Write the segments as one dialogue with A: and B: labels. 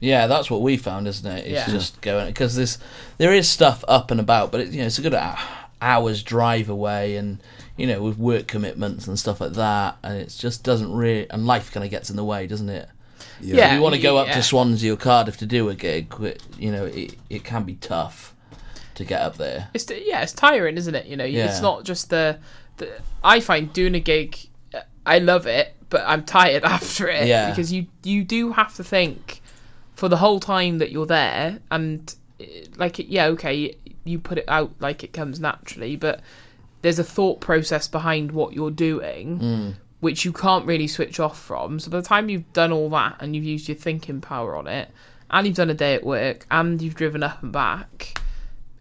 A: Yeah, that's what we found, isn't it? It's
B: Yeah.
A: just going because there's there is stuff up and about, but it, you know it's a good hour's drive away, and you know with work commitments and stuff like that, and it just doesn't really and life kind of gets in the way, doesn't it?
B: Yeah.
A: if you want to go up
B: yeah.
A: to Swansea or Cardiff to do a gig, you know it it can be tough to get up there.
B: It's yeah, it's tiring, isn't it? You know,
A: Yeah.
B: it's not just the, the. I find doing a gig, uh, I love it, but I'm tired after it.
A: Yeah.
B: because you you do have to think for the whole time that you're there, and like yeah, okay, you put it out like it comes naturally, but there's a thought process behind what you're doing.
A: Mm.
B: Which you can't really switch off from. So by the time you've done all that and you've used your thinking power on it, and you've done a day at work, and you've driven up and back,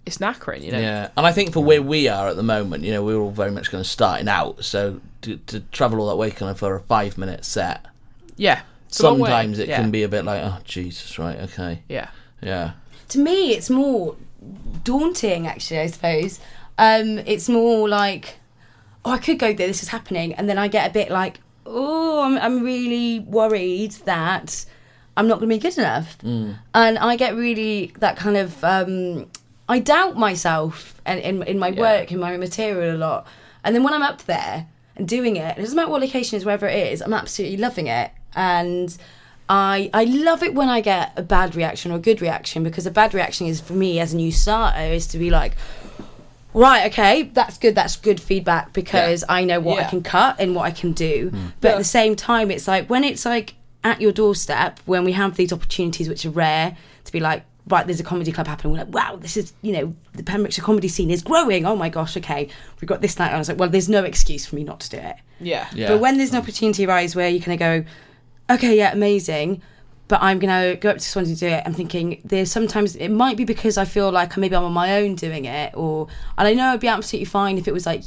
B: it's knackering, you know.
A: Yeah, and I think for where we are at the moment, you know, we're all very much kind of starting out, so to, to travel all that way kind of for a five minute set,
B: Yeah. It's a long way.
A: sometimes it
B: Yeah.
A: can be a bit like, oh Jesus, right, okay,
B: Yeah.
A: yeah,
C: to me it's more daunting actually i suppose. Um it's more like oh i could go there this is happening and then i get a bit like oh i'm, I'm really worried that i'm not going to be good enough. And i get really that kind of um i doubt myself and in, in my work in my material a lot. And then when i'm up there and doing it it doesn't matter what location it is wherever it is i'm absolutely loving it and I I love it when I get a bad reaction or a good reaction because a bad reaction is for me as a new starter is to be like, right, okay, that's good, that's good feedback because I know what I can cut and what I can do. Hmm. But at the same time, it's like when it's like at your doorstep when we have these opportunities which are rare to be like. Right, there's a comedy club happening. We're like, wow, this is, you know, the Pembrokeshire comedy scene is growing. Oh my gosh, okay, we've got this night on. I was like, well, there's no excuse for me not to do it.
B: Yeah.
A: yeah.
C: But when there's an hmm. opportunity arise where you kind of go, okay, yeah, amazing, but I'm gonna go up to Swansea to do it. I'm thinking there's sometimes it might be because I feel like maybe I'm on my own doing it, or and I know it'd be absolutely fine if it was like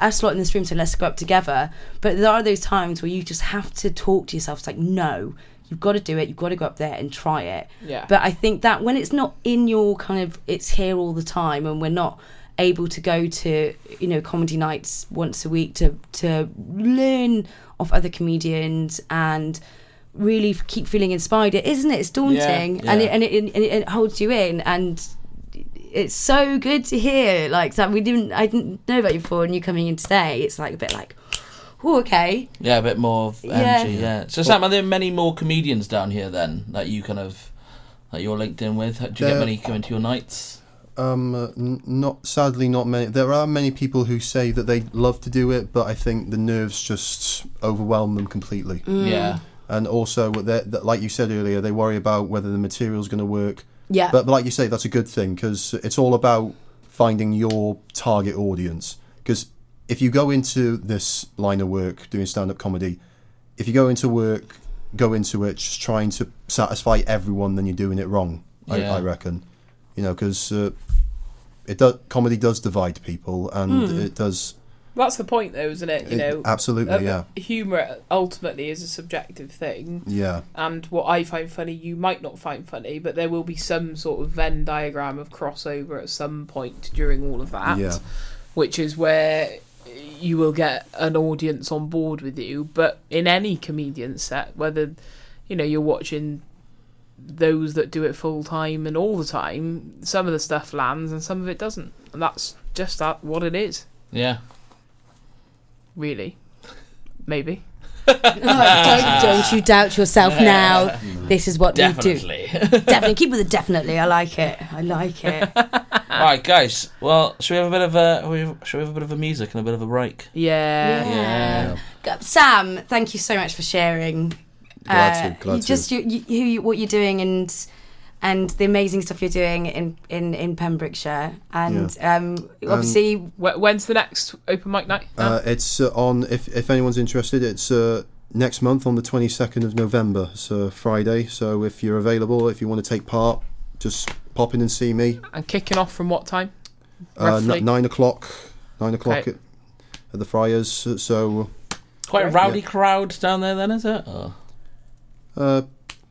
C: us lot in this room, so let's go up together. But there are those times where you just have to talk to yourself. It's like no. You've got to do it. You've got to go up there and try it.
B: Yeah.
C: But I think that when it's not in your kind of, it's here all the time, and we're not able to go to you know comedy nights once a week to to learn off other comedians and really keep feeling inspired it isn't it it's daunting
A: Yeah,
C: and, it, and, it, and it it holds you in and it's so good to hear like that we didn't i didn't know about you before and you coming in today it's like a bit like oh okay
A: Yeah, a bit more of
C: Yeah.
A: energy. Yeah. So Sam, are there many more comedians down here then that you kind of that you're linked in with? Do you get many coming to your nights?
D: Um, not sadly, not many. There are many people who say that they love to do it, but I think the nerves just overwhelm them completely.
A: Yeah.
D: And also, that, like you said earlier, they worry about whether the material's going to work.
C: yeah
D: But, but like you say, that's a good thing because it's all about finding your target audience. Because if you go into this line of work doing stand-up comedy, if you go into work, go into it just trying to satisfy everyone, then you're doing it wrong.
A: Yeah.
D: I, I reckon, you know, because uh, it does comedy does divide people, and
C: Hmm.
D: it does
B: That's the point, though, isn't it? You
D: it-
B: know,
D: absolutely,
B: uh,
D: yeah,
B: Humor ultimately is a subjective thing,
D: yeah,
B: and what I find funny, you might not find funny, but there will be some sort of Venn diagram of crossover at some point during all of that,
D: yeah.
B: which is where you will get an audience on board with you. But in any comedian set, whether you know you're watching those that do it full time and all the time, some of the stuff lands and some of it doesn't, and that's just that what it is,
A: Yeah.
B: really. Maybe.
C: don't, don't you doubt yourself now this is what we do
A: Definitely.
C: definitely keep with it definitely i like it i like it
A: right, guys. Well, should we have a bit of a we- should we have a bit of a music and a bit of a break?
B: Yeah.
A: Yeah.
C: Go- Sam, thank you so much for sharing.
D: Glad to, glad
C: you
D: to.
C: just you, you, who you, what you're doing and and the amazing stuff you're doing in in, in Pembrokeshire. And um, obviously,
B: Wh- When's the next open mic night?
D: Uh, it's uh, on. If if anyone's interested, it's uh, next month on the twenty second of November. so Friday. So if you're available, if you want to take part, just pop in and see me.
B: and kicking off from what time?
D: Uh, n-
B: Roughly.
D: nine o'clock. Nine o'clock
B: Okay.
D: at, at the Friars. So
A: Quite a
B: Right.
A: rowdy crowd down there, then, is it? Oh.
D: Uh,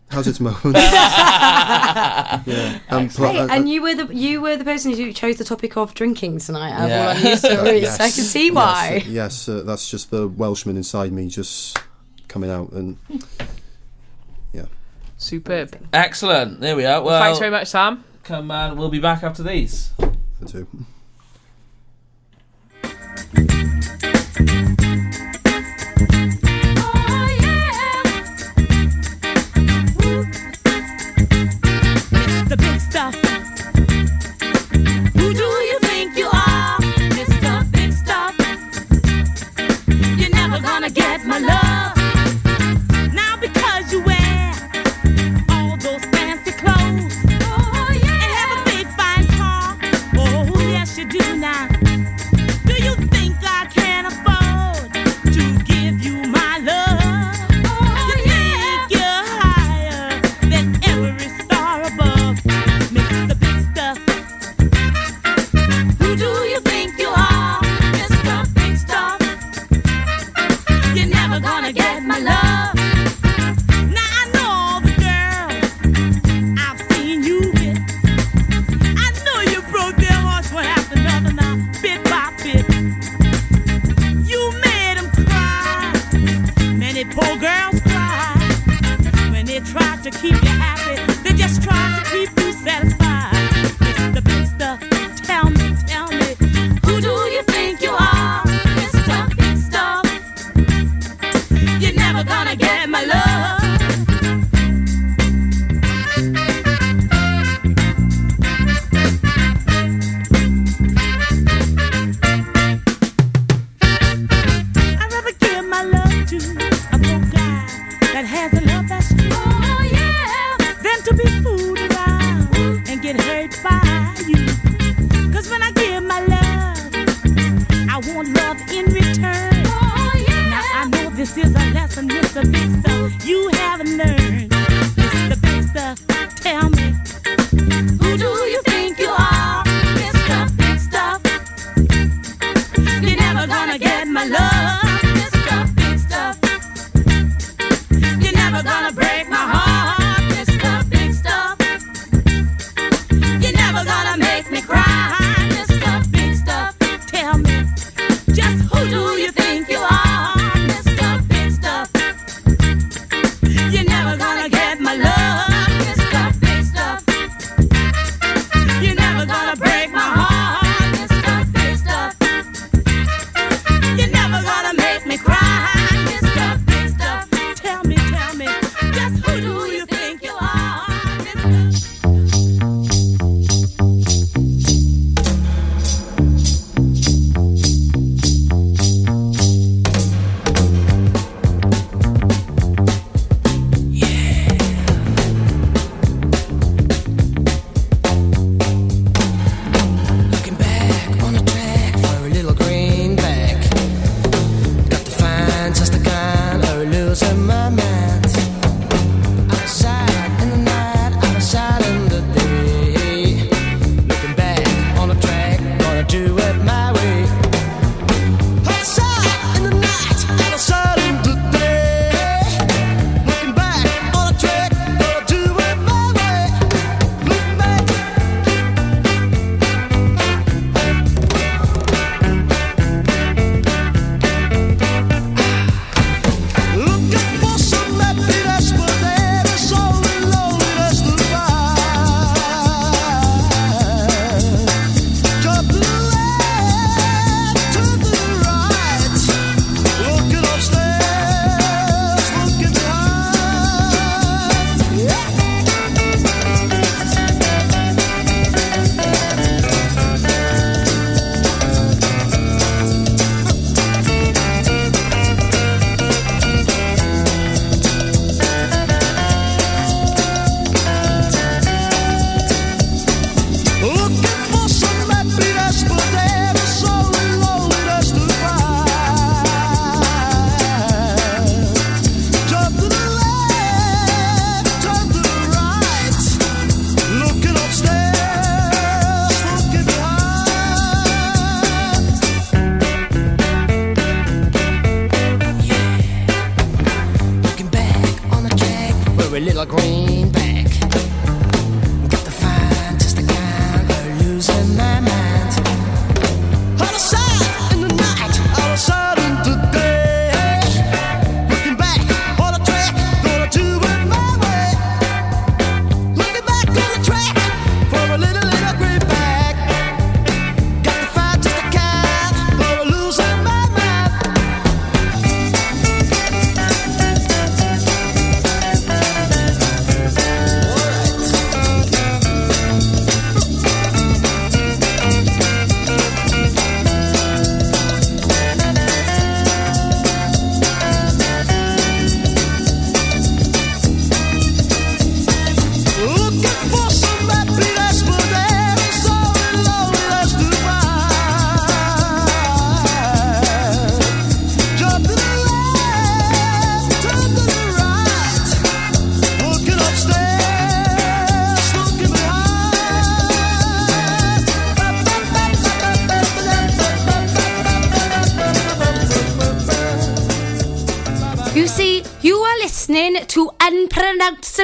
D: how's its moment? yeah. Um, pl-
C: hey,
D: uh,
C: and you were the you were the person who chose the topic of drinking tonight. Out
A: Yeah.
C: of all our news stories,
D: yes,
C: so I can see why.
D: Yes, yes uh, that's just the Welshman inside me just coming out and yeah.
B: Superb.
A: Excellent. There we are. Well,
B: Thanks very much, Sam.
A: come on. We'll be back after these.
E: The two.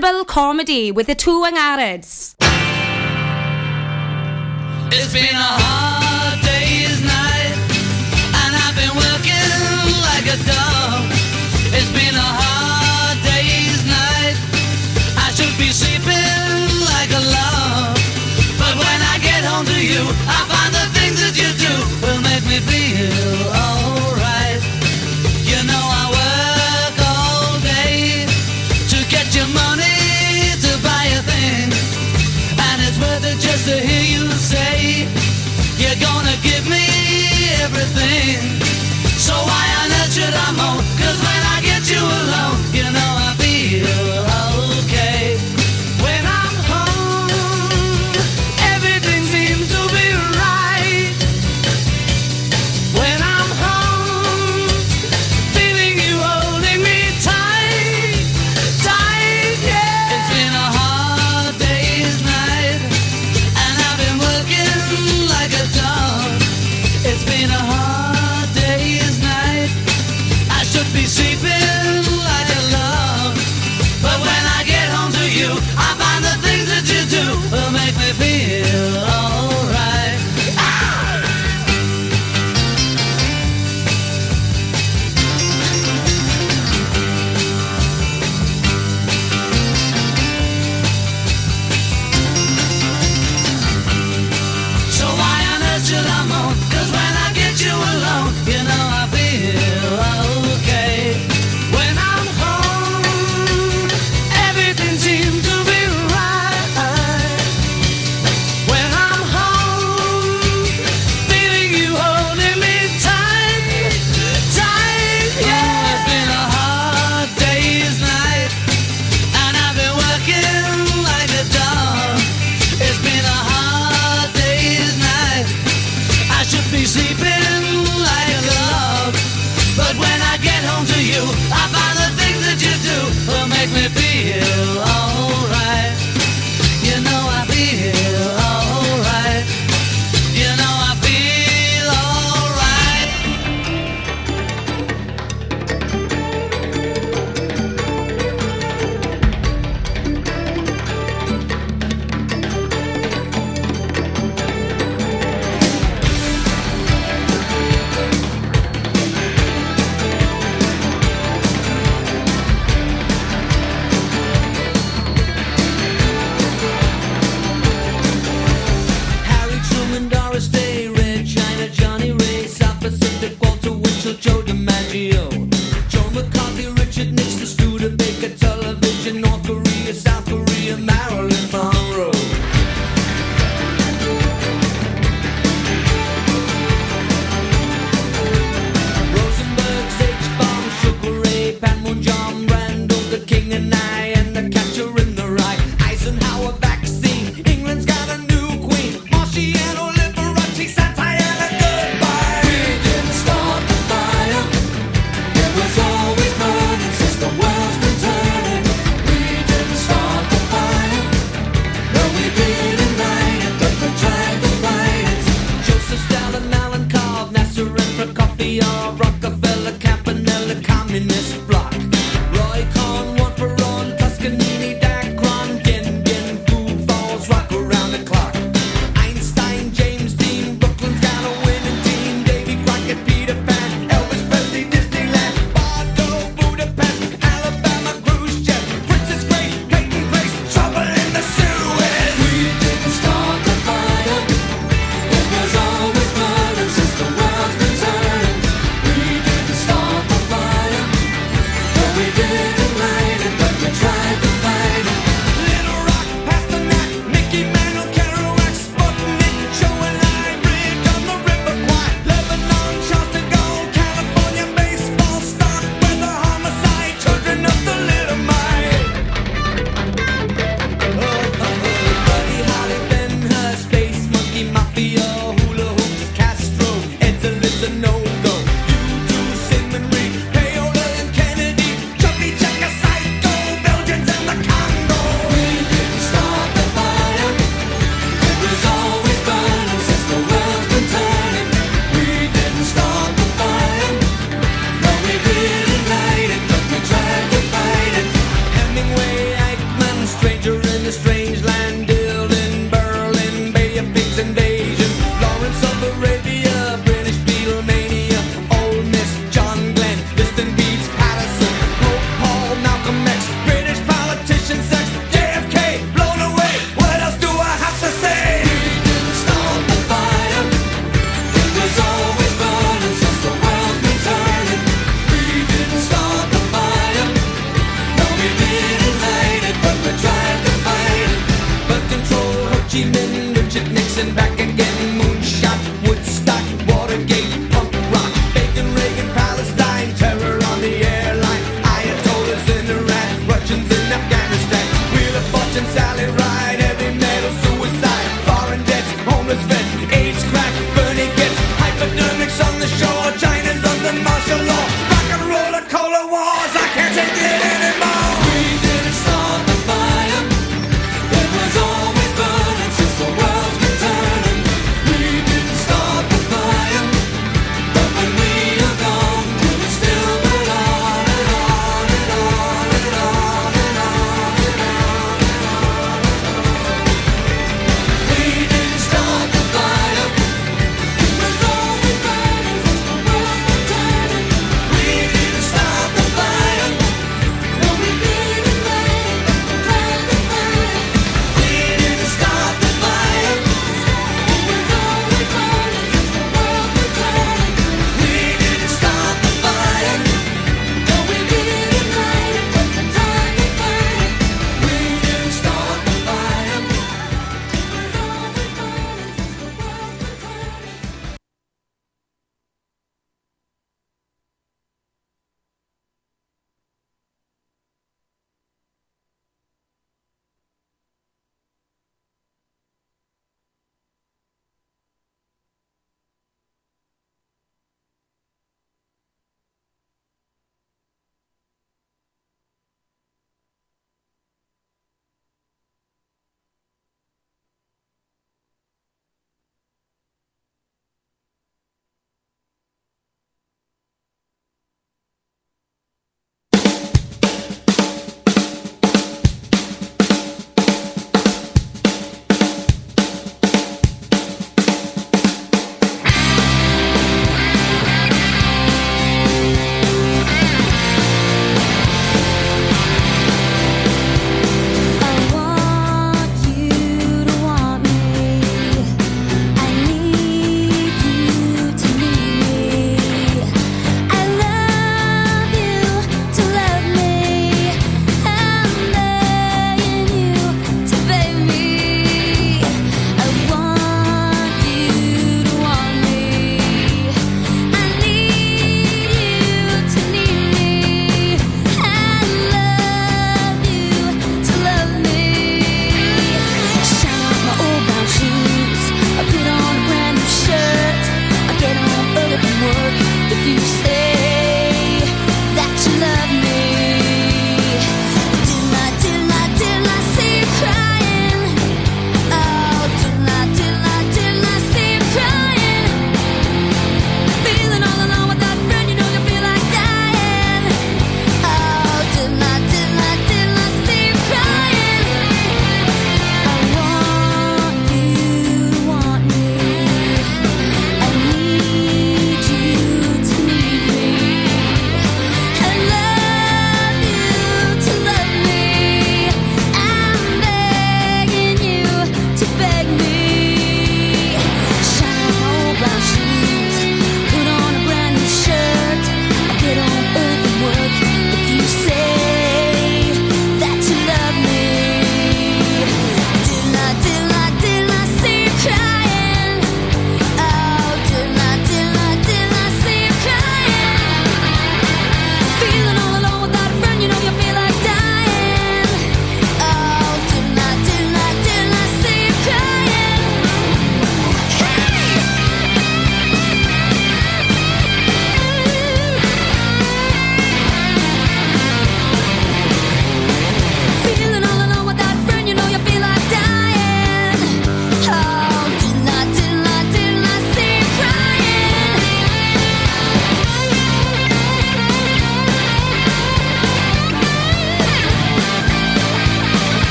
C: sensible comedy with the two
F: wing Arabs. It's been a hard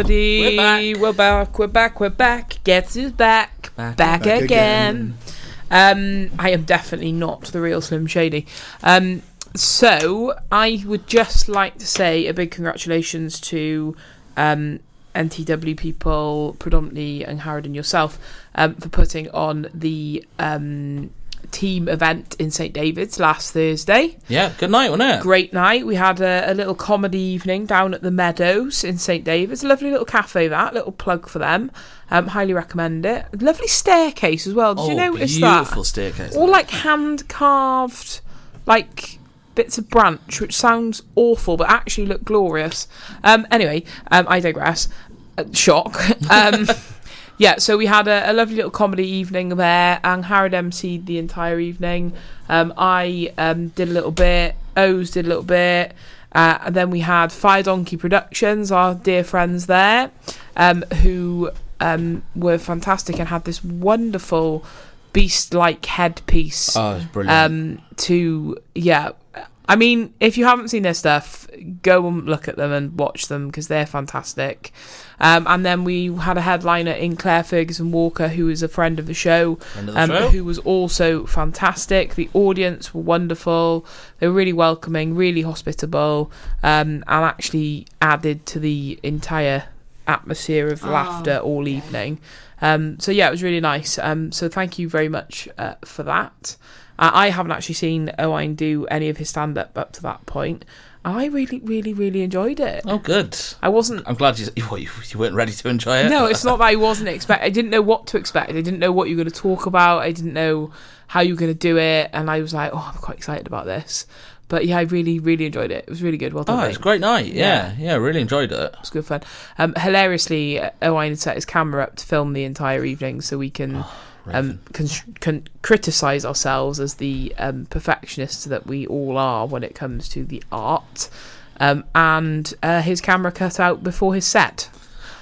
B: everybody.
A: We're back.
B: We're back. We're back. We're back. Guess who's back?
A: Back.
B: Back,
D: Back
B: again. Um, I am definitely not the real Slim Shady. Um, so I would just like to say a big congratulations to um, NTW people, predominantly and Harrod and yourself, um, for putting on the um, team event in St David's last Thursday
A: Yeah, good night, wasn't it?
B: great night. We had a, a little comedy evening down at the Meadows in St David's. A lovely little cafe, that little plug for them. Um, highly recommend it. Lovely staircase as well. Did you
A: oh,
B: notice
A: beautiful
B: that?
A: Beautiful staircase.
B: All like hand carved, like bits of branch, which sounds awful, but actually look glorious. Um, anyway, um, I digress. Uh, shock. Um, yeah, so we had a, a lovely little comedy evening there, and Harrod emceed the entire evening. Um, I um, did a little bit, O's did a little bit, uh, and then we had Fire Donkey Productions, our dear friends there, um, who um, were fantastic and had this wonderful beast-like headpiece
A: Oh, it's brilliant.
B: um to yeah i mean if you haven't seen their stuff go and look at them and watch them because they're fantastic um, and then we had a headliner in claire ferguson walker who is a friend of the show,
A: of the
B: um,
A: show.
B: who was also fantastic the audience were wonderful they were really welcoming really hospitable um, and actually added to the entire atmosphere of
C: Oh,
B: laughter all evening um, so yeah, it was really nice. Um, so thank you very much uh, for that. Uh, I haven't actually seen Owain do any of his stand up up to that point. I really, really, really enjoyed it.
A: oh, good.
B: I wasn't.
A: I'm glad you, you, you weren't ready to enjoy it.
B: No, it's not that I wasn't expect. I didn't know what to expect. I didn't know what you were going to talk about. I didn't know how you were going to do it, and I was like, oh, I'm quite excited about this. But yeah, I really, really enjoyed it. It was really good. Well done.
A: Oh,
B: mate.
A: it's a great night. Yeah, yeah, really enjoyed it.
B: It was good fun. Um, hilariously, Owain had set his camera up to film the entire evening, so we can um, can, can criticize ourselves as the um, perfectionists that we all are when it comes to the art. Um, and uh, his camera cut out before his set.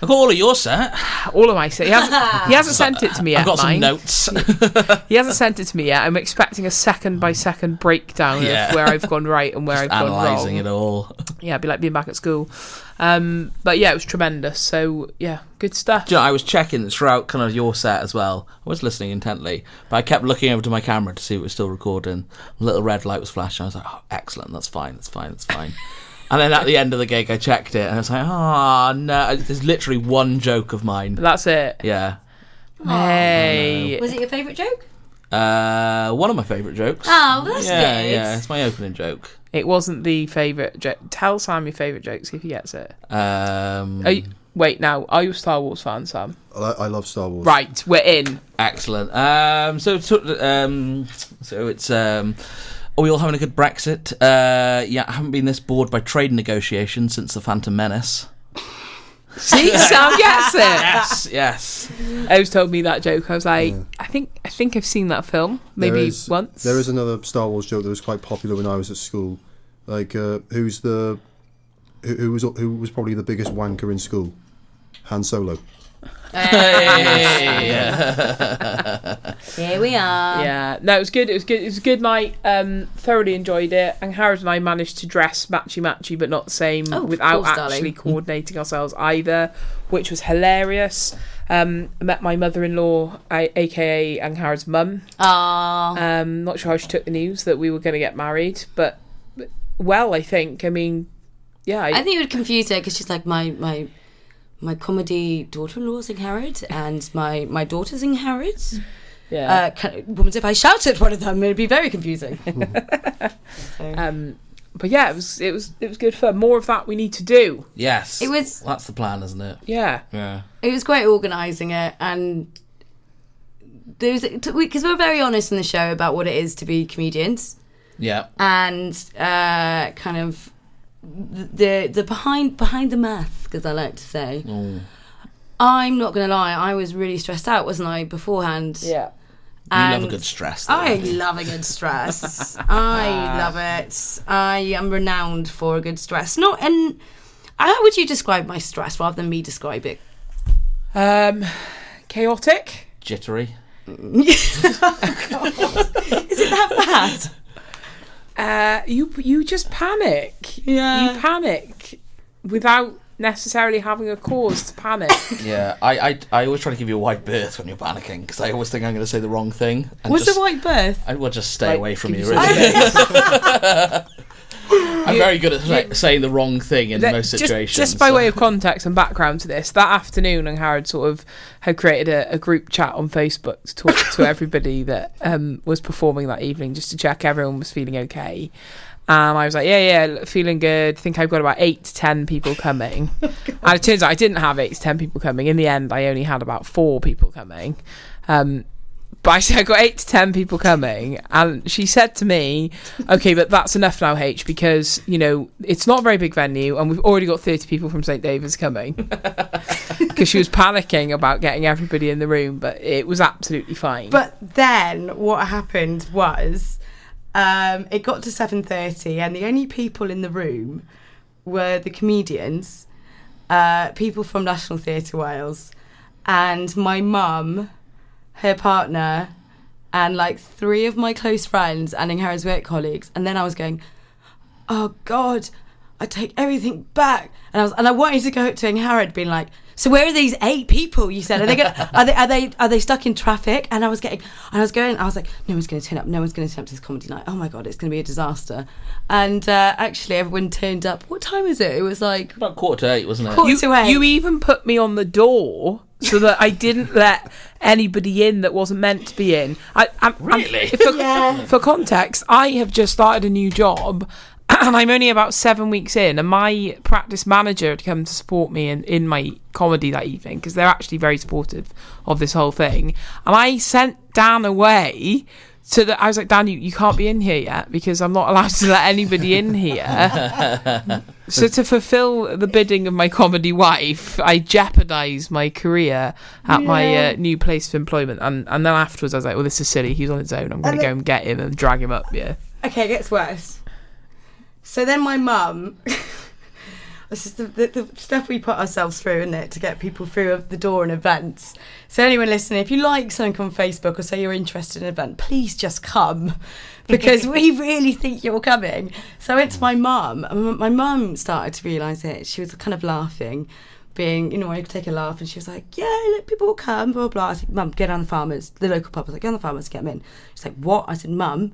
A: I got all of your set.
B: All of my set. He hasn't, he hasn't sent it to me yet.
A: I've got some notes.
B: He hasn't sent it to me yet. I'm expecting a second by second breakdown
A: Yeah.
B: of where I've gone right and where I've gone wrong.
A: Analysing it all.
B: Yeah, it'd be like being back at school. Um, but yeah, it was tremendous. So yeah, good stuff.
A: Do you know, I was checking throughout kind of your set as well. I was listening intently, but I kept looking over to my camera to see if it was still recording. A little red light was flashing. I was like, oh, excellent. That's fine. That's fine. That's fine. and then at the end of the gig, I checked it and I was like, oh, no. There's literally one joke of mine.
B: That's it.
A: Yeah.
B: Hey.
C: Was it your favourite joke?
A: Uh, one of my favourite jokes.
C: Oh, that's
A: yeah,
C: good.
A: yeah. It's my opening joke.
B: It wasn't the favourite joke. Tell Sam your favourite jokes if he gets it.
A: Um,
B: Are you, wait, now, are you a Star Wars fan, Sam?
D: I, I love Star Wars.
B: Right, we're in.
A: Excellent. Um, so, so, um, so it's um, are we all having a good Brexit? Uh, yeah, I haven't been this bored by trade negotiations since the Phantom Menace.
B: See, Sam gets it.
A: Yes, yes.
B: O's told me that joke. I was like, I think I think I've seen that film maybe
D: is-
B: once.
D: There is another Star Wars joke that was quite popular when I was at school. Like, uh, who's the who, who was who was probably the biggest wanker in school? Han Solo.
A: Hey,
C: Here we are.
B: Yeah, no, it was good. It was good. It was a good night. Um, thoroughly enjoyed it. And Harrod and I managed to dress matchy matchy, but not the same,
C: Oh,
B: without
C: course,
B: actually
C: darling.
B: coordinating ourselves either, which was hilarious. Um, I met my mother-in-law, I, aka Ang Harrod's mum.
C: Aw.
B: Um, not sure how she took the news that we were going to get married, but but well, I think. I mean, yeah, I,
C: I think it would confuse her because she's like my my my comedy daughter-in-law's in Harrod and my my daughter's in Harrod.
B: yeah.
C: Uh, can, what if I shouted one of them? It'd be very confusing. So-
B: um, but yeah, it was it was it was good fun. More of that we need to do.
A: yes.
C: It was-
A: That's the plan, isn't it?
B: Yeah.
A: Yeah.
C: it was great organising it and there's because we're very honest in the show about what it is to be comedians
A: Yeah.
C: and uh, kind of the the behind behind the mask, as I like to say.
A: Oh.
C: I'm not gonna lie, I was really stressed out, wasn't I, beforehand?
B: Yeah.
A: You love a good stress. though.
C: I love a good stress. I love it. I am renowned for a good stress. Not and How would you describe my stress rather than me describe it?
B: Um, chaotic.
A: Jittery.
C: Is it that bad?
B: Uh, you you just panic.
C: Yeah.
B: You panic without necessarily having a cause to panic.
A: Yeah, I, I, I always try to give you a wide berth when you're panicking because I always think I'm going to say the wrong thing. And
C: Was
A: just,
C: the white birth?
A: I will just stay
B: Like,
A: away from you.
B: you
A: Really. I'm very good at sa- saying the wrong thing in
B: That-
A: most situations.
B: just by
A: so-
B: way of context and background to this, that afternoon, and Howard sort of had created a, a group chat on Facebook to talk to everybody that um, was performing that evening, just to check everyone was feeling okay. And I was like, yeah, yeah, feeling good. think I've got about eight to ten people coming. and it turns out I didn't have eight to ten people coming. In the end, I only had about four people coming. Um, but I said I got eight to ten people coming, and she said to me, "Okay, but that's enough now, H, because you know it's not a very big venue, and we've already got thirty people from St David's coming." Because she was panicking about getting everybody in the room, but it was absolutely fine.
C: But then what happened was um, it got to 7.30 and the only people in the room were the comedians, uh, people from National Theatre Wales, and my mum, her partner, and like three of my close friends and in Harris work colleagues. And then I was going, oh God, I take everything back. And I was, and I wanted to go to Harrod, being like, so where are these eight people? You said are they gonna, are they are they are they stuck in traffic? And I was getting, and I was going, I was like, no one's going to turn up, no one's going to turn up to this comedy night. Oh my god, it's going to be a disaster. And uh, actually, everyone turned up. What time is it? It was like
A: About quarter to eight, wasn't it?
C: Quarter-
B: you,
C: to eight.
B: you even put me on the door so that I didn't let anybody in that wasn't meant to be in. I, I'm, I'm-
A: Really?
B: for,
C: Yeah.
B: for context, I have just started a new job. And I'm only about seven weeks in, and my practice manager had come to support me in, in my comedy that evening because they're actually very supportive of this whole thing. And I sent Dan away to the. I was like, Dan, you, you can't be in here yet because I'm not allowed to let anybody in here. So to fulfill the bidding of my comedy wife, I jeopardised my career at my uh, new place of employment, and and then afterwards I was like, well, this is silly. He's on his own. I'm going to go and get him and drag him up. Yeah.
C: Okay, it gets worse. So then my mum, this is the, the, the stuff we put ourselves through, isn't it, to get people through the door and events. So anyone listening, if you like something on Facebook or say you're interested in an event, please just come because we really think you're coming. So I went to my mum, and my mum started to realise it. She was kind of laughing. Being, you know, I could take a laugh, and she was like, "Yeah, look, people will come, blah blah." blah. I said, "Mum, get on the farmers, the local pub." I was like, "Get on the farmers, get them in." She's like, "What?" I said, "Mum,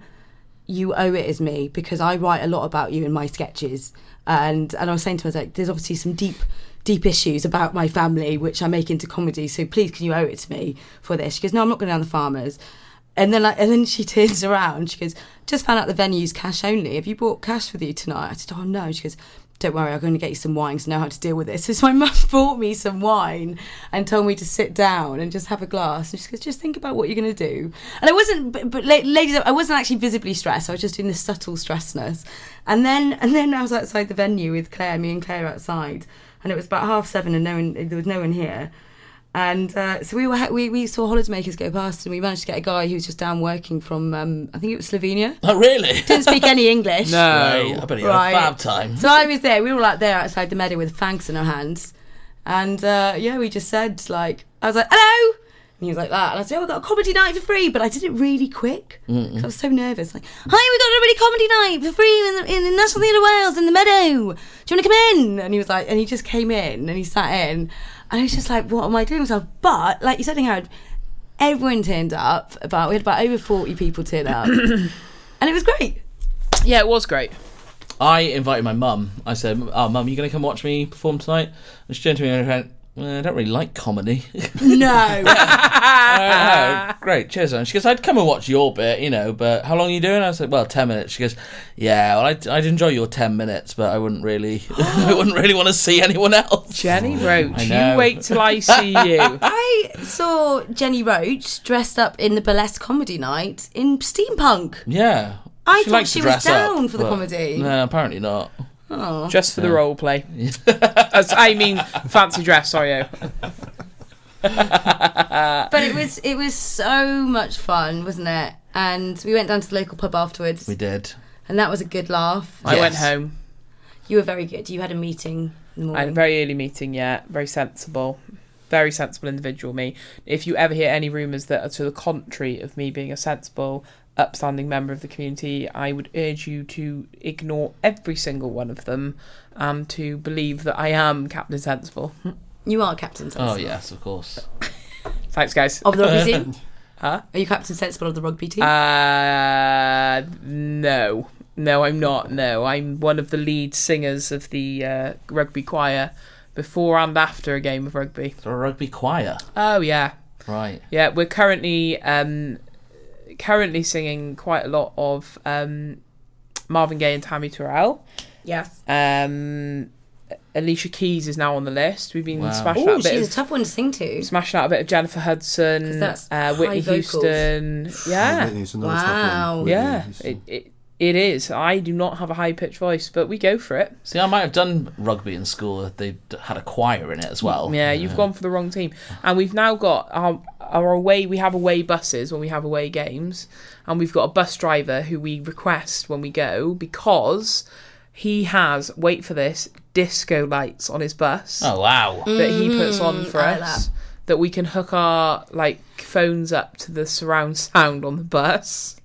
C: you owe it as me because I write a lot about you in my sketches. And and I was saying to her, like, there's obviously some deep deep issues about my family which I make into comedy. So please can you owe it to me for this? She goes, No, I'm not going down the farmers. And then like and then she turns around, she goes, Just found out the venue's cash only. Have you brought cash with you tonight? I said, Oh no. She goes, don't worry, I'm going to get you some wine to know how to deal with this. So my mum bought me some wine and told me to sit down and just have a glass. And she goes, just think about what you're going to do. And I wasn't, but, but ladies, I wasn't actually visibly stressed. I was just doing this subtle stressness. And then, and then I was outside the venue with Claire, me and Claire outside, and it was about half seven, and no one, there was no one here. And uh, so we were we, we saw holidaymakers go past, and we managed to get a guy who was just down working from um, I think it was Slovenia.
A: Oh, really?
C: Didn't speak any English.
B: No.
A: Right, I bet he had
C: Right.
A: a fab time.
C: So I was there. We were all out there outside the meadow with fangs in our hands, and uh, yeah, we just said like I was like hello, and he was like that, and I said oh, we got a comedy night for free, but I did it really quick. 'cause I was so nervous. Like hi, we got a really comedy night for free in the, in the National Theatre Wales in the meadow. Do you want to come in? And he was like, and he just came in and he sat in, and I was just like, what am I doing myself? But like you said, Howard, everyone turned up. About we had about over forty people turn up, and it was great.
B: Yeah, it was great.
A: I invited my mum. I said, "Oh, mum, you going to come watch me perform tonight?" And she turned to me and went, well, "I don't really like comedy."
C: No.
A: oh, great, cheers. And she goes, "I'd come and watch your bit, you know, but how long are you doing?" I said, "Well, ten minutes." She goes, "Yeah, well, I'd, I'd enjoy your ten minutes, but I wouldn't really, I wouldn't really want to see anyone else."
B: Jenny Roach, you wait till I see you.
C: I saw Jenny Roach dressed up in the burlesque comedy night in steampunk.
A: Yeah,
C: I
A: she
C: thought
A: likes
C: she
A: to
C: was
A: dress up,
C: down for the
A: but-
C: comedy.
A: No, apparently not.
C: Oh.
B: Just for the role play. As- I mean, fancy dress, sorry. oh.
C: But it was it was so much fun, wasn't it? And we went down to the local pub afterwards,
A: We did.
C: and that was a good laugh.
B: I went home.
C: You were very good. You had a meeting in the
B: I had a very early meeting, yeah. Very sensible. Very sensible individual, me. If you ever hear any rumours that are to the contrary of me being a sensible, upstanding member of the community, I would urge you to ignore every single one of them and to believe that I am Captain Sensible.
C: you are Captain Sensible.
A: Oh yes, of course.
B: Thanks, guys.
C: Of the rugby team?
B: Huh?
C: Are you Captain Sensible of the rugby team?
B: Uh, no. No, I'm not. No, I'm one of the lead singers of the uh, rugby choir before and after a game of rugby.
A: So a rugby choir,
B: Oh, yeah.
A: right?
B: Yeah, we're currently um, currently singing quite a lot of um, Marvin Gaye and Tammy Terrell.
C: yes.
B: Um, Alicia Keys is now on the list. We've been
A: Wow.
B: smashing out
C: Oh,
B: a bit
C: she's
B: of,
C: a tough one to sing to.
B: smashing out a bit of Jennifer Hudson, uh, Whitney
C: vocals.
B: Houston. Yeah,
D: Whitney's another tough one.
C: Wow.
B: Yeah,
D: is-
B: it, it it is. I do not have a high pitched voice, but we go for it.
A: See, I might have done rugby in school. They had a choir in it as well.
B: Yeah, you've gone for the wrong team. And we've now got our, our away, we have away buses when we have away games. And we've got a bus driver who we request when we go because he has, wait for this, disco lights on his bus
A: Oh wow!
B: that he puts on for
C: Mm, I like
B: us. That we can hook our like phones up to the surround sound on the bus.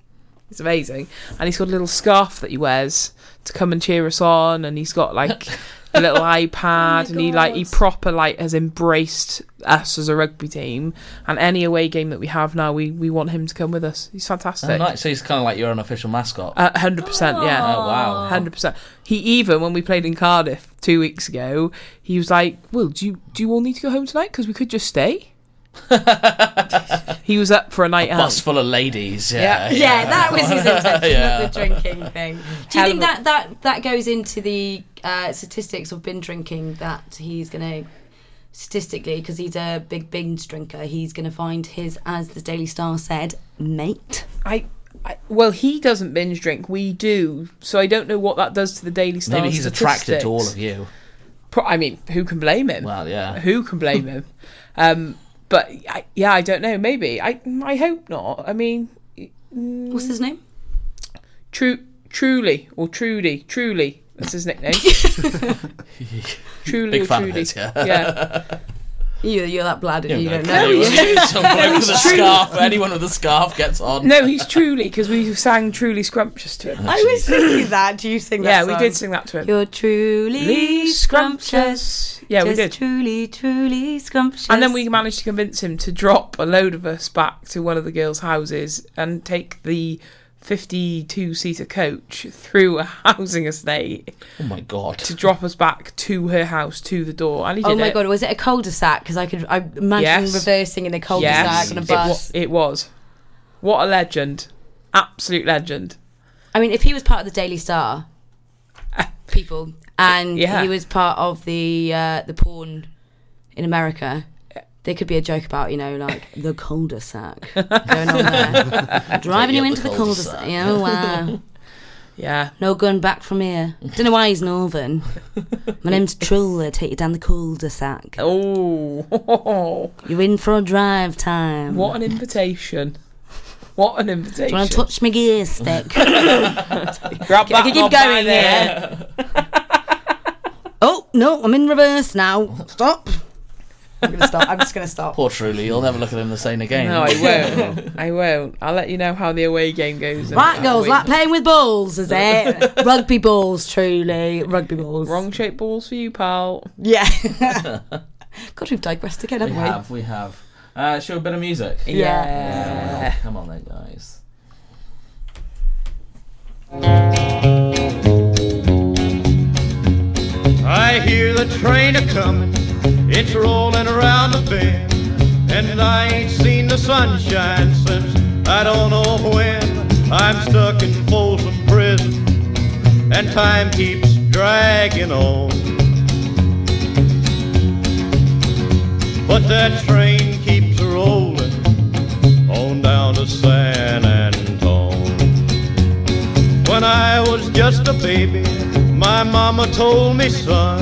B: It's amazing. And he's got a little scarf that he wears to come and cheer us on and he's got like a little iPad and he like he
C: God.
B: proper like has embraced us as a rugby team and any away game that we have now we, we want him to come with us. He's fantastic.
A: Oh, nice. So he's kind of like your unofficial mascot.
B: Uh, Hundred percent, yeah.
A: Oh, wow.
B: hundred percent. He even when we played in Cardiff two weeks ago, he was like, "Well, do you do you all need to go home tonight? Because we could just stay." he was up for a night
A: Bus
B: out.
A: full of ladies. Yeah,
B: Yeah.
C: Yeah, that was his intention,
A: Yeah.
C: not the drinking thing. Do you
B: Hell
C: think that, that that goes into the uh, statistics of binge drinking that he's going to statistically because he's a big binge drinker he's going to find his as the daily star said mate
B: I, I, well, he doesn't binge drink. We do, so I don't know what that does to the Daily Star.
A: Maybe he's attracted to all of you.
B: Pro- I mean, who can blame him?
A: Well, yeah.
B: Who can blame him? Um, but I, yeah, I don't know. Maybe I. I hope not. I mean, mm,
C: what's his name
B: True, truly, or Trudy, truly. That's his nickname. truly
A: Big
B: or
A: fan of
B: Trudy.
A: yeah.
B: yeah.
C: you, you're that blood and you don't
A: Okay,
C: know
A: well, Some bloke with a scarf. Anyone with a scarf gets on.
B: No, he's truly because we sang truly scrumptious to him.
C: I was thinking that do you sing that
B: Yeah, we did sing that to him.
C: you're truly
B: Truly
C: scrumptious
B: Yeah, we did.
C: truly truly scrumptious
B: And then we managed to convince him to drop a load of us back to one of the girls' houses and take the 52 seater coach through a housing estate
A: Oh my god.
B: to drop us back to her house to the door. And he did
C: Oh my
B: it.
C: god, was it a cul-de-sac? Because I could, I imagine
B: Yes.
C: reversing in a cul-de-sac
B: Yes,
C: on a
B: it,
C: bus.
B: wa- it was. What a legend. Absolute legend.
C: I mean, if he was part of the Daily Star, people, and
B: Yeah.
C: he was part of the uh, the porn in America, there could be a joke about you know like the cul-de-sac going on there, driving you
A: you
C: into
A: the
C: cul-de-sac.
A: cul-de-sac.
C: Yeah, oh, wow.
B: Yeah.
C: No going back from here. Don't know why he's northern. My name's Truller. Take you down the cul-de-sac.
B: Oh,
C: You're in for a drive time.
B: what an invitation. What an invitation.
C: Do you want to touch my gear stick?
B: Grab
C: I
B: that
C: can keep going
B: there.
C: oh no, I'm in reverse now. Stop. I'm gonna stop. I'm just gonna stop.
A: Poor Truly, you'll never look at him the same again.
B: No, I won't. I won't. I'll let you know how the away game goes.
C: Right, girls,
B: Wait.
C: like playing with balls, is it? Rugby balls, truly. Rugby balls.
B: Wrong shape balls for you, pal.
C: Yeah. God, we've digressed again, haven't we?
A: have, we have. Uh, show a bit of music.
B: Yeah.
A: Come on then, guys.
G: I hear the train a comin', it's rolling around the bend, and I ain't seen the sunshine since I don't know when. I'm stuck in Folsom Prison, and time keeps dragging on. But that train keeps rolling on down to San Antone. When I was just a baby, my mama told me, son,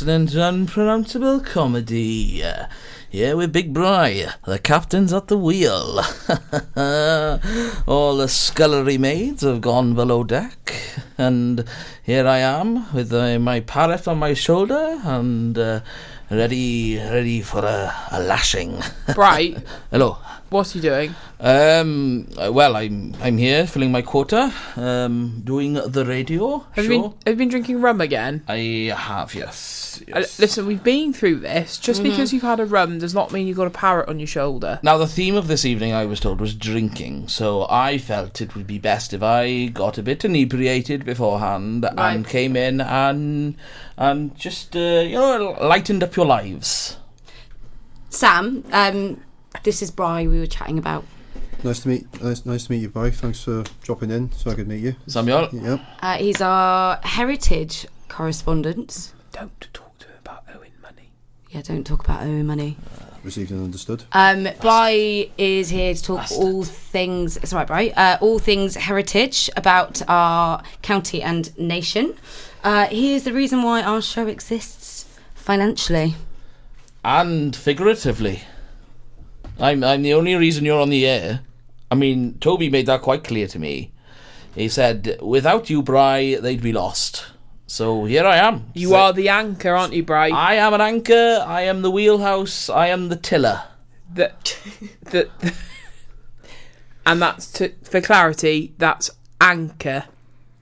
A: then, you're listening to Unpronounceable Comedy. Here with Big Bry, the captain's at the wheel. All the scullery maids have gone below deck, and here I am with uh, my parrot on my shoulder and uh, ready, ready for a, a lashing.
B: Right.
A: Hello.
B: What's he doing?
A: Um. uh, Well, I'm I'm here filling my quota. Um. Doing the radio.
B: Have
A: show.
B: you been have you been drinking rum again?
A: I have yes.
B: Uh,
A: yes.
B: Listen, we've been through this. Just
A: Mm-hmm.
B: because you've had a rum does not mean you've got a parrot on your shoulder.
A: Now, the theme of this evening, I was told, was drinking, so I felt it would be best if I got a bit inebriated beforehand and came in and and just uh, you know lightened up your lives.
C: Sam, um, this is Bry we were chatting about.
D: Nice to meet. Nice, nice to meet you, Bri. Thanks for dropping in, so I could meet you.
A: Samuel.
D: Yep.
C: Uh, he's our heritage correspondent.
B: Don't talk to him about owing money.
C: Yeah, don't talk about owing money.
D: Received and understood.
C: Um, Bry is here to talk all things. It's all right, Bry. Uh, all things heritage about our county and nation. Uh, here's the reason why our show exists financially.
A: and figuratively. I'm I'm the only reason you're on the air. I mean, Toby made that quite clear to me. He said, "Without you, Bry, they'd be lost." So here I am.
B: You
A: So-
B: are the anchor, aren't you, Bry?
A: I am an anchor. I am the wheelhouse. I am the tiller.
B: the, the, and that's to, for clarity. That's anchor.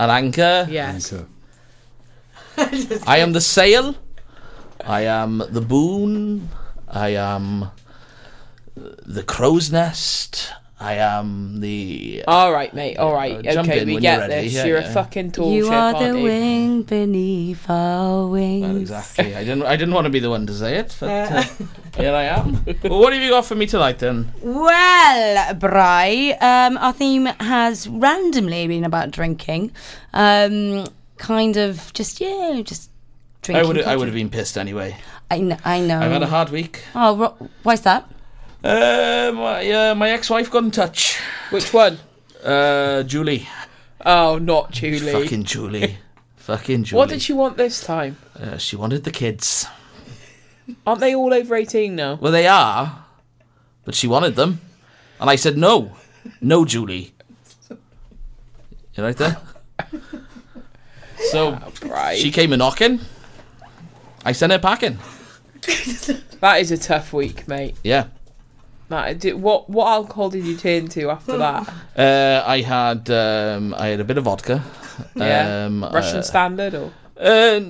A: An anchor.
B: Yes.
D: Okay.
A: I am the sail. I am the boom. I am the crow's nest. I am the.
B: All right, mate. All right.
A: Uh,
B: okay, we get
A: you're
B: this.
A: Yeah,
B: You're
A: yeah.
B: a fucking tall
C: you
B: ship,
C: are
B: aren't
C: the
B: you?
C: wing beneath our wings.
A: Well, exactly. I didn't. I didn't want to be the one to say it, but uh, here I am. Well, what have you got for me tonight, then?
C: Well, Bry, um, our theme has randomly been about drinking. Um, kind of just, yeah, just drinking.
A: I would. I would have been pissed anyway.
C: I know. I know.
A: I've had a hard week.
C: Oh, ro- why's that?
A: Uh, my, uh, my ex-wife got in touch.
B: Which one?
A: Uh, Julie.
B: Oh, not Julie.
A: Fucking Julie. Fucking Julie.
B: What did she want this time?
A: Uh, she wanted the kids.
B: Aren't they all over 18 now?
A: Well, they are, but she wanted them, and I said no, no, Julie. You right there? So
B: Right.
A: she came a knocking. I sent her packing.
B: That is a tough week, mate.
A: Yeah.
B: That, did, what what alcohol did you turn to after that?
A: Uh, I had um, I had a bit of vodka.
B: Yeah.
A: Um,
B: Russian
A: uh,
B: standard or
A: uh,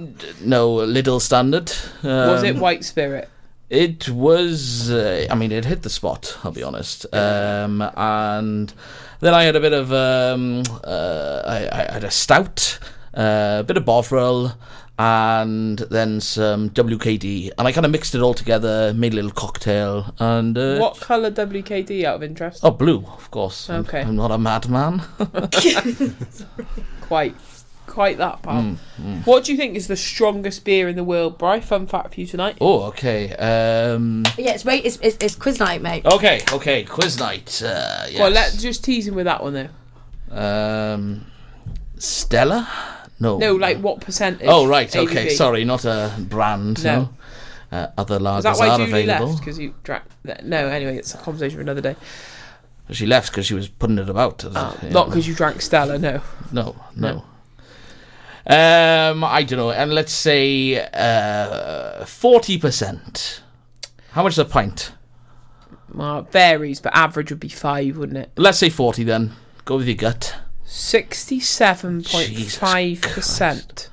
A: no, Lidl standard. Um,
B: was it white spirit?
A: It was. Uh, I mean, it hit the spot. I'll be honest. Um, and then I had a bit of. Um, uh, I, I had a stout, uh, a bit of Bovril, and then some WKD, and I kind of mixed it all together, made a little cocktail, and uh,
B: What colour WKD out of interest?
A: Oh, blue, of course. I'm-
B: Okay.
A: I'm, not a madman.
B: Quite, quite that pal.
A: Mm,
B: What do you think is the strongest beer in the world, Bry? Fun fact for you tonight.
A: oh, okay. Um,
C: Yeah, it's, wait, it's, it's, it's quiz night, mate.
A: okay, okay. Quiz night. Uh, yes.
B: Well, let's just tease him with that one though.
A: Um, Stella? No.
B: No, like what percentage?
A: Oh right, okay. Sorry, not a brand.
B: No.
A: No. Uh, other lagers
B: Is that why
A: are
B: Julie
A: available.
B: left? Because you drank. No, anyway, it's a conversation for another day.
A: She left because she was putting it about.
B: Oh, Not because you drank Stella, no.
A: No, no. Um, I don't know. And let's say uh, forty percent. How much is a pint?
B: Well, it varies, but average would be five, wouldn't it?
A: Let's say forty then. Go with your gut.
B: Sixty-seven point five percent.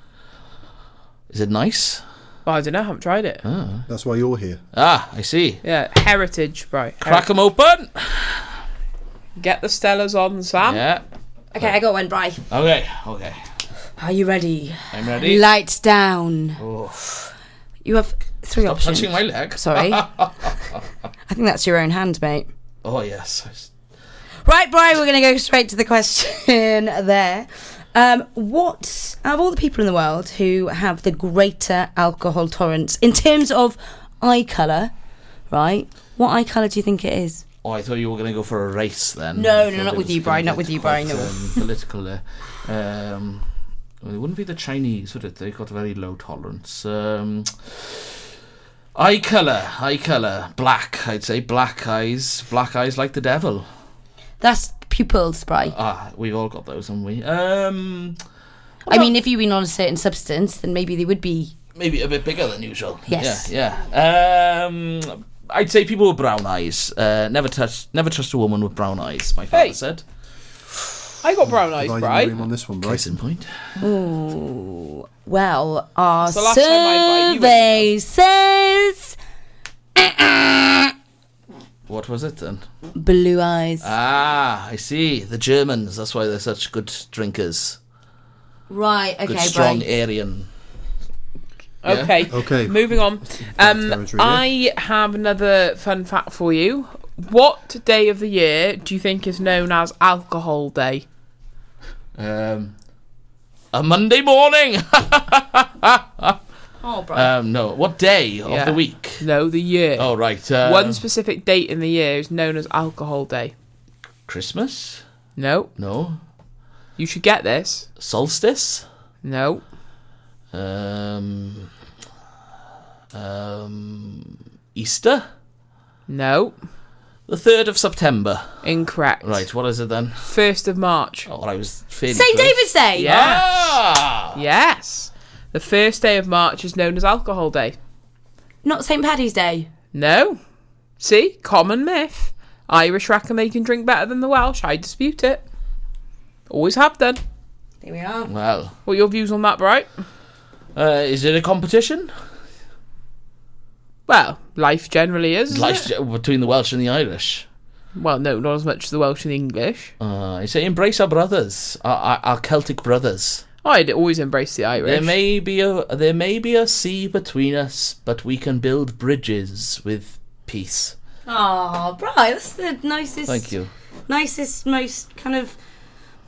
A: Is it nice?
B: Well, I don't know. I haven't tried it.
D: That's why you're here.
A: Ah, I see.
B: Yeah, heritage, bro.
A: Crack them open.
B: Get the Stellas on, Sam.
A: Yeah.
C: Okay, I got one, Bry.
A: Okay. Okay.
C: Are you ready?
A: I'm ready.
C: Lights down.
A: Oh,
C: You have three
A: stop
C: options.
A: touching my leg.
C: Sorry. I think that's your own hand, mate.
A: Oh yes.
C: Right, Brian, we're going to go straight to the question there. Um, what, out of all the people in the world who have the greater alcohol tolerance in terms of eye colour, right? What eye colour do you think it is?
A: Oh, I thought you were going to go for a race then.
C: No, no, not
A: it
C: with you, Brian, not with you, Brian, no.
A: Um, political there. Um, well, it wouldn't be the Chinese, would it? They've got a very low tolerance. Um, eye colour, eye colour, black. I'd say black eyes, black eyes like the devil.
C: That's pupils, Brian.
A: Ah, we've all got those, haven't we? Um,
C: I mean, if you've been on a certain substance, then maybe they would be.
A: maybe a bit bigger than usual.
C: Yes.
A: Yeah, yeah. Um, I'd say people with brown eyes. Uh, never touch, never trust a woman with brown eyes. My father
B: Hey.
A: said.
B: I got brown eyes,
D: Advising
B: Bry.
D: On this one, right?
A: Case in point.
C: Ooh. Well, our
B: It's the last time I invited you
C: survey says
A: What was it then?
C: blue eyes.
A: Ah, I see. The Germans. That's why they're such good drinkers.
C: right,
A: Good,
C: okay,
A: strong
C: Brian.
A: Aryan. Yeah.
B: Okay.
D: Okay.
B: Moving on. Um, I have another fun fact for you. What day of the year do you think is known as Alcohol Day?
A: Um, a Monday morning.
C: Oh, bro.
A: um, no, what day of
B: Yeah.
A: the week?
B: No, the year.
A: Oh right, uh,
B: One specific date in the year is known as Alcohol Day.
A: Christmas.
B: No,
A: No,
B: you should get this.
A: solstice.
B: No,
A: Um, um, Easter.
B: no,
A: The third of September.
B: incorrect.
A: Right, what is it then?
B: First of March.
A: Oh, I was fairly
C: St.
A: close.
C: David's Day.
B: Yeah.
A: Ah!
B: Yes. The first day of March is known as Alcohol Day.
C: Not St. Paddy's Day.
B: No. See? Common myth. Irish reckon they can drink better than the Welsh. I dispute it. Always have done.
C: There we are.
A: Well,
B: What are your views on that, Bright?
A: uh, is it a competition?
B: Well, life generally is. isn't
A: Life
B: it?
A: between the Welsh and the Irish.
B: Well, no, not as much as the Welsh and the English.
A: Uh, I say embrace our brothers, our, our, our Celtic brothers.
B: I'd always embrace the Irish.
A: There may be a there may be a sea between us, but we can build bridges with peace.
C: Oh, Brian, that's the nicest.
A: Thank you.
C: Nicest, most kind of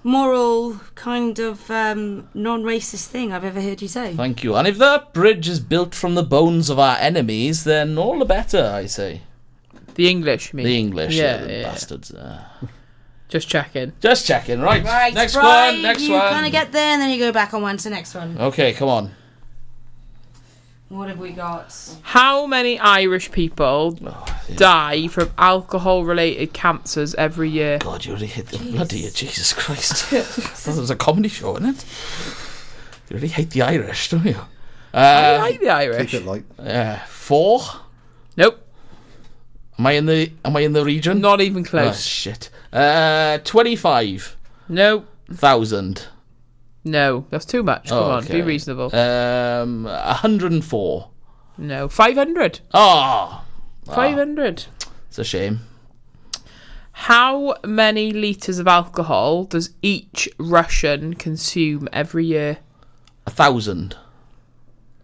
C: moral, kind of um, non-racist thing I've ever heard you say.
A: Thank you. And if that bridge is built from the bones of our enemies, then all the better, I say.
B: The English, me.
A: The English,
B: Yeah,
A: yeah, the
B: yeah.
A: bastards. Uh,
B: Just checking.
A: just checking, right?
C: Right,
A: next
C: Brian,
A: one, next
C: you
A: one.
C: kind of get there, and then you go back on one to the next one.
A: Okay, come on.
C: What have we got?
B: How many Irish people
A: Oh, yeah.
B: die from alcohol-related cancers every year?
A: God, you really hit the bloody Jesus Christ. that was a comedy show, isn't it? You really hate the Irish, don't you?
B: I
A: Uh,
B: like the
D: Keep
B: Irish.
D: it light.
A: uh, four.
B: Nope,
A: Am I in the Am I in the region?
B: not even
A: Oh,
B: close.
A: shit. Uh, twenty-five
B: No,
A: thousand.
B: no, that's too much. Come
A: Oh,
B: on, be reasonable.
A: Um, hundred and four.
B: no, 500.
A: Oh,
B: 500.
A: it's a shame.
B: How many litres of alcohol does each Russian consume every year?
A: A thousand.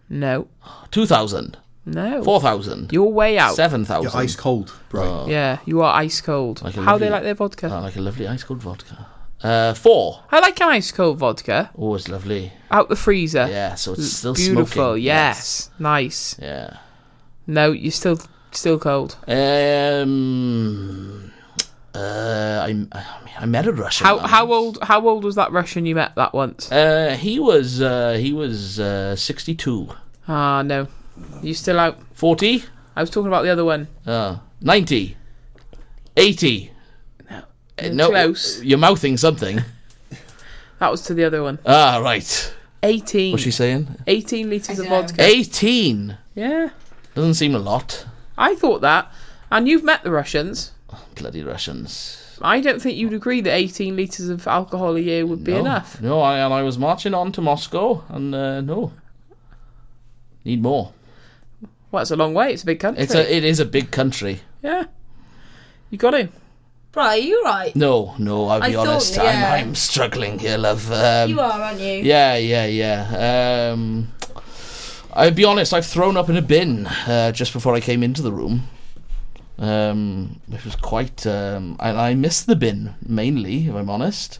B: No,
A: Two thousand.
B: No.
A: Four thousand.
B: You're way out.
A: Seven
D: You're ice cold, right?
B: Yeah, you are ice cold.
A: Like a
B: How they like their vodka?
A: Oh, like a lovely ice cold vodka. Uh, four.
B: I like an ice cold vodka
A: Always lovely.
B: out the freezer.
A: Yeah, so it's still
B: Beautiful.
A: smoking.
B: Yes. Nice.
A: Yeah.
B: No, you're still still cold.
A: Um. Uh, I I met a Russian.
B: How
A: man.
B: how old how old was that Russian you met that once?
A: Uh, he was uh, he was uh, sixty two.
B: Ah, no. You still out.
A: 40?
B: I was talking about the other one.
A: Uh, 90? 80? Uh,
B: You're close.
A: You're mouthing something.
B: That was to the other one.
A: ah, right.
B: 18.
A: What's she saying?
B: 18 litres of vodka.
A: 18.
B: Yeah.
A: Doesn't seem a lot.
B: I thought that. And you've met the Russians.
A: Bloody Russians.
B: I don't think you'd agree that 18 litres of alcohol a year would be
A: no.
B: enough.
A: No, I, and I was marching on to Moscow, and uh, no. Need more.
B: Well, it's a long way. It's a big country.
A: It's a, it is a big country.
B: yeah. You got to.
C: Right, are you're right.
A: No, no, I'll
C: I
A: be
C: thought,
A: honest.
C: yeah.
A: I'm, I'm struggling here, love. Um,
C: you are, aren't you?
A: Yeah, yeah, yeah. Um, I'll be honest. I've thrown up in a bin uh, just before I came into the room. Um, it was quite. Um, and I missed the bin mainly, if I'm honest.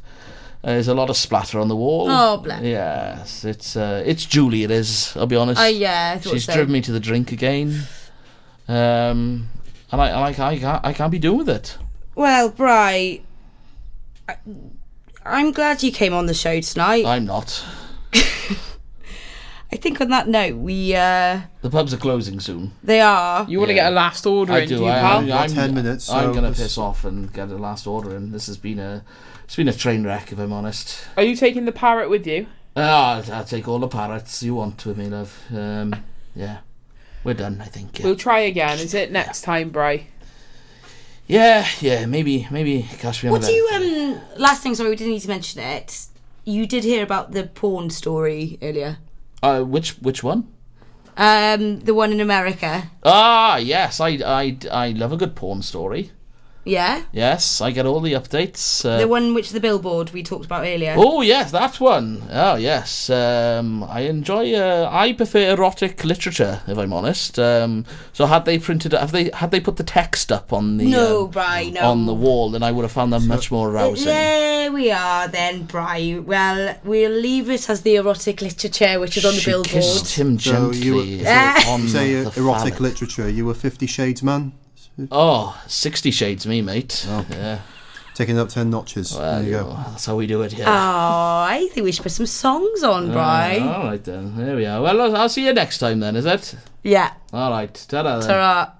A: Uh, there's a lot of splatter on the wall.
C: Oh, bless.
A: Yes, it's uh, it's Julie. It is. I'll be honest.
C: Oh, yeah,
A: She's
C: so.
A: driven me to the drink again. Um, and I, I, I, can't, I can't be doing with it.
C: Well, Bry, I- I'm glad you came on the show tonight.
A: I'm not.
C: I think on that note, we uh,
A: The pubs are closing soon.
C: they are.
B: You want to
A: Yeah.
B: get a last order
A: I
B: in,
A: do.
B: do you,
A: I,
B: pal?
A: I'm,
D: Got
A: I'm,
D: 10 minutes,
A: I'm
D: so
A: gonna
D: this-
A: piss off and get a last order in. This has been a, it's been a train wreck if I'm honest.
B: Are you taking the parrot with you?
A: Ah, I'll, I'll take all the parrots you want with me, love. Um, yeah, we're done. I think. Yeah,
B: We'll try again. Is it next time, Bri?
A: yeah, yeah. Maybe, maybe cash me on
C: What
A: a
C: do you
A: better-
C: um? Last thing, sorry, we didn't need to mention it. You did hear about the porn story earlier.
A: Uh, which which one?
C: Um, the one in America.
A: Ah, yes. I I I love a good porn story.
C: Yeah,
A: Yes, I get all the updates. Uh,
C: the one which the billboard we talked about earlier.
A: Oh yes, that one. Oh yes. Um, I enjoy. Uh, I prefer erotic literature, if I'm honest. Um, so had they printed, have they had they put the text up on the
C: no,
A: um,
C: Bri, no.
A: on the wall, then I would have found them much more arousing.
C: There we are then, Bri. Well, we'll leave it as the erotic literature, which is on the
A: she
C: billboard.
A: kissed him
D: So
A: gently
D: you were-
A: on
D: You say
A: the
D: uh, erotic
A: phallic.
D: literature. You were Fifty Shades man,
A: Oh, 60 shades, me mate. Yeah,
D: taking up ten notches.
A: well,
D: there you
A: you
D: go.
A: know, that's how we do it here.
C: Oh, I think we should put some songs on, Bri.
A: Uh, all right then. There we are. Well, I'll, I'll see you next time then. Is it?
C: yeah.
A: All right. Ta-da then.
C: Ta-ra.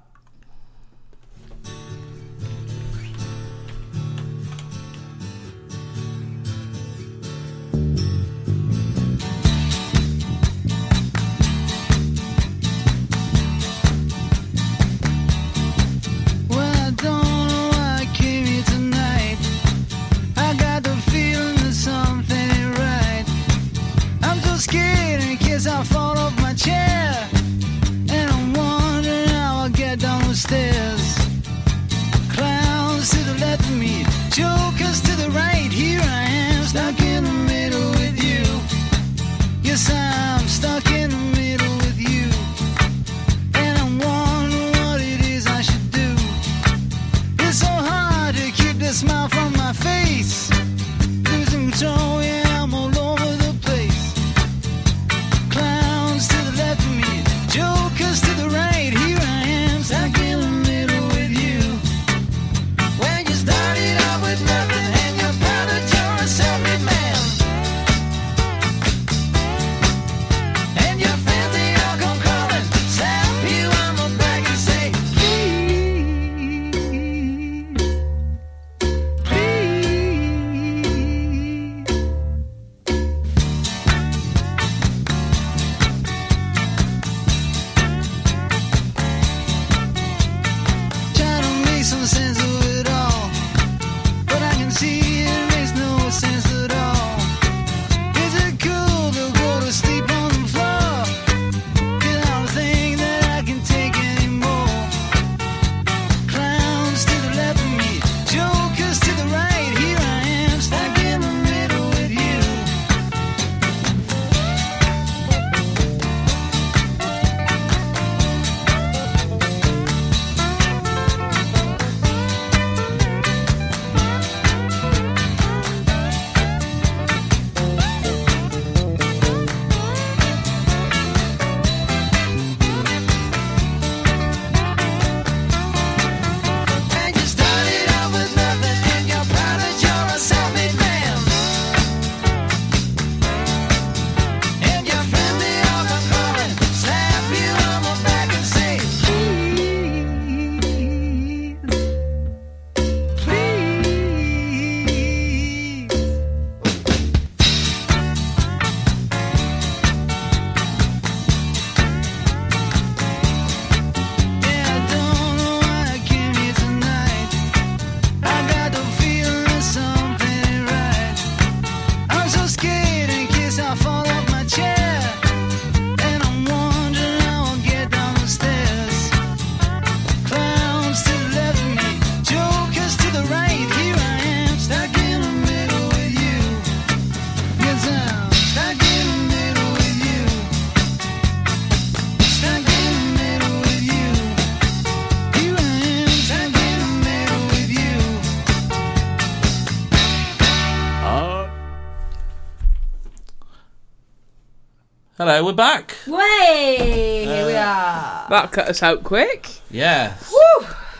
A: Hello, we're back.
C: Way! Here we are.
B: That cut us out quick.
A: Yeah.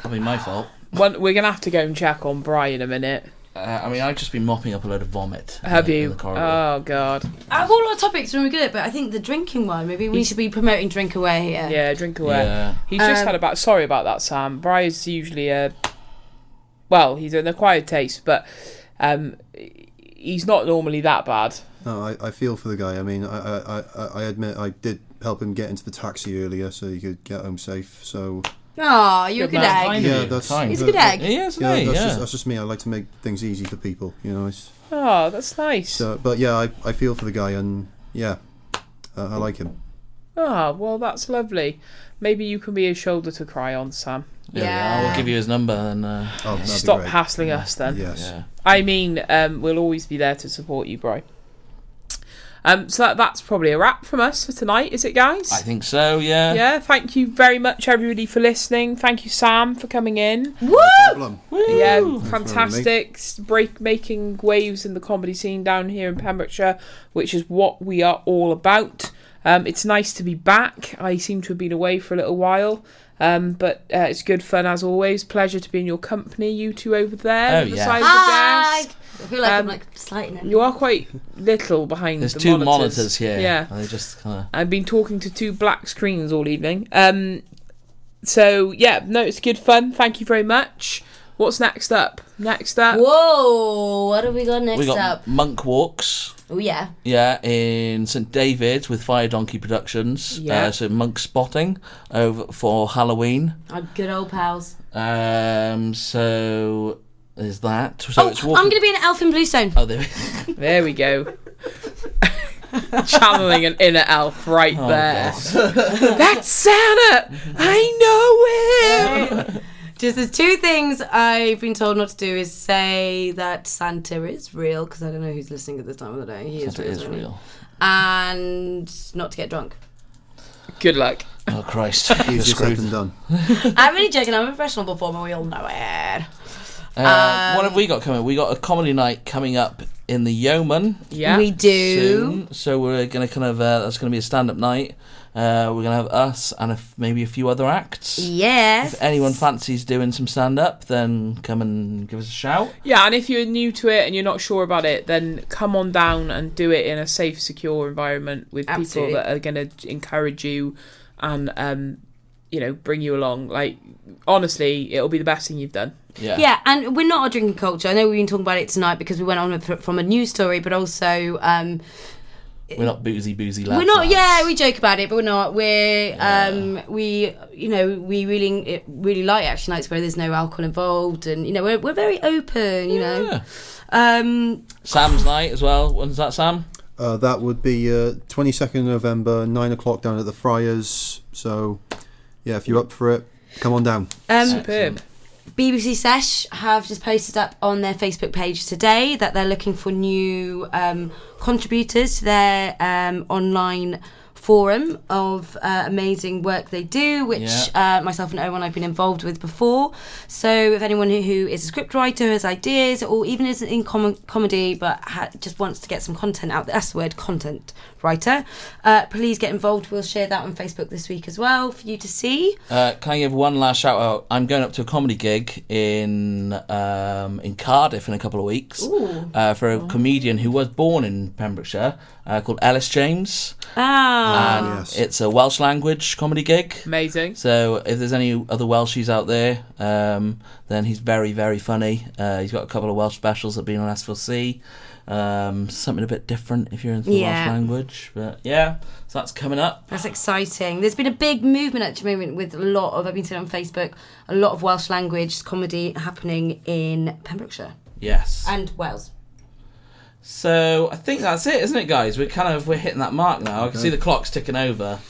A: I mean, my fault.
B: One, we're gonna have to go and check on Brian in a minute.
A: Uh, I mean, I've just been mopping up a load of vomit. uh,
B: Have
A: in
B: you?
A: the corridor.
B: Oh god.
C: Out of all our topics, when we're good, but I think the drinking one, maybe we
B: He's-
C: should be promoting Drink Away here.
B: Yeah, drink away.
A: Yeah.
B: He's just
C: Um,
B: had about. Sorry about that, Sam. Brian's usually a. Well, he's an acquired taste, but um, he's not normally that bad.
D: No, I, I feel for the guy. I mean, I, I, I, I admit I did help him get into the taxi earlier so he could get home safe. So
C: Oh, you're a
B: Good
C: good
B: man.
C: egg.
A: Kind
D: Yeah,
A: of you,
D: that's-
A: kind.
C: He's a good egg.
A: He is,
D: yeah,
A: he?
D: that's
A: Yeah.
D: just that's just me. I like to make things easy for people. You know. It's,
B: Oh, that's nice.
D: so, but yeah, I, I feel for the guy, and yeah, uh, I like him.
B: Oh, well, that's lovely. Maybe you can be a shoulder to cry on, Sam.
A: There we
C: Yeah.
A: are. We'll give you his number and uh,
D: Oh, that'd
B: Stop
D: be great.
B: hassling us then.
D: Yes.
A: yeah.
B: I mean, um, we'll always be there to support you, bro. Um, so that, that's probably a wrap from us for tonight, is it, guys?
A: I think so. Yeah.
B: yeah. Thank you very much, everybody, for listening. Thank you, Sam, for coming in.
C: Woo!
D: Problem.
B: Yeah,
D: for having me.
B: fantastic. Break making waves in the comedy scene down here in Pembrokeshire, which is what we are all about. Um, it's nice to be back. I seem to have been away for a little while. Um, but uh, it's good fun as always. Pleasure to be in your company, you two over there.
A: Oh,
B: on the
A: yeah.
B: side of the
C: Hi.
B: desk.
C: I feel like
B: Um,
C: I'm like slighting it.
B: You are quite little behind
A: There's
B: the
A: two
B: monitors.
A: monitors, here.
B: Yeah.
A: And they just kind of.
B: I've been talking to two black screens all evening. Um, so yeah, no, it's good fun. Thank you very much. What's next up? Next up,
C: Whoa! What have we got next
A: We got
C: up?
A: monk walks.
C: Oh yeah.
A: Yeah, in St David's with Fire Donkey Productions.
B: Yeah.
A: Uh, so monk spotting over for Halloween.
C: Our good old pals.
A: Um. So there's that. So
C: oh,
A: it's
C: I'm going to be an Elf in Bluestone.
A: Oh, there.
B: there we go. Channeling an inner elf right
A: Oh,
B: there. That's Santa. I know him.
C: Just the two things I've been told not to do is say that Santa is real because I don't know who's listening at this time of the day. He is
A: Santa
C: real.
A: is
C: isn't
A: real.
C: And not to get drunk.
B: Good luck.
A: Oh Christ! You're screwed.
D: than done.
C: I'm really joking. I'm a professional performer. We all know it.
A: Uh, what
C: Um,
A: have we got coming? We got a comedy night coming up in the Yeoman
B: Yeah.
C: We do.
A: soon. So we're gonna kind of uh, that's gonna be a stand-up night. Uh, we're gonna have us and a f- maybe a few other acts.
C: Yes.
A: If anyone fancies doing some stand-up, then come and give us a shout.
B: Yeah, and if you're new to it and you're not sure about it, then come on down and do it in a safe, secure environment with
C: Absolutely.
B: people that are going to encourage you and, um, you know, bring you along. Like, honestly, it'll be the best thing you've done.
A: Yeah.
C: Yeah, and we're not a drinking culture. I know we've been talking about it tonight because we went on with- from a news story, but also um,
A: We're not boozy, boozy lads.
C: we're not.
A: lads.
C: Yeah, we joke about it, but we're not. We're um, we you know we really really like action nights where there's no alcohol involved, and you know we're we're very open. You know,
A: Yeah.
C: um,
A: Sam's night as well. When's that, Sam?
D: Uh, that would be uh, 22nd November, 9 o'clock down at the Friars. So, yeah, if you're up for it, come on down.
C: um,
B: Superb.
C: BBC Sesh have just posted up on their Facebook page today that they're looking for new um, contributors to their um, online forum of uh, amazing work they do, which uh, myself and Owen I've been involved with before. So if anyone who, who is a scriptwriter, has ideas, or even isn't in com- comedy but ha- just wants to get some content out there, that's the word, content writer, uh, please get involved. We'll share that on Facebook this week as well for you to see.
A: Uh, can I give one last shout out? I'm going up to a comedy gig in um, in Cardiff in a couple of weeks uh, for a comedian who was born in Pembrokeshire uh, called Ellis James,
C: Ah.
A: and
D: yes.
A: it's a Welsh language comedy gig.
B: Amazing.
A: So if there's any other Welshies out there, um, then he's very very funny. Uh, he's got a couple of Welsh specials that have been on S4C. Um, something a bit different if you're into the
C: Yeah.
A: Welsh language, but yeah, so that's coming up.
C: That's exciting. There's been a big movement at the moment with a lot of, I've been seeing on Facebook, a lot of Welsh language comedy happening in Pembrokeshire
A: Yes.
C: and Wales.
A: So I think that's it, isn't it, guys? We're kind of we're hitting that mark now. I can see the clock's ticking over,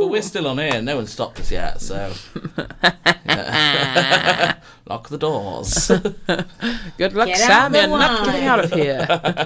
A: but we're still on here. No one stopped us yet, so Yeah. lock the doors.
B: Good luck,
C: Get out
B: Sam.
C: the
B: You're not
C: wine.
B: getting out of here.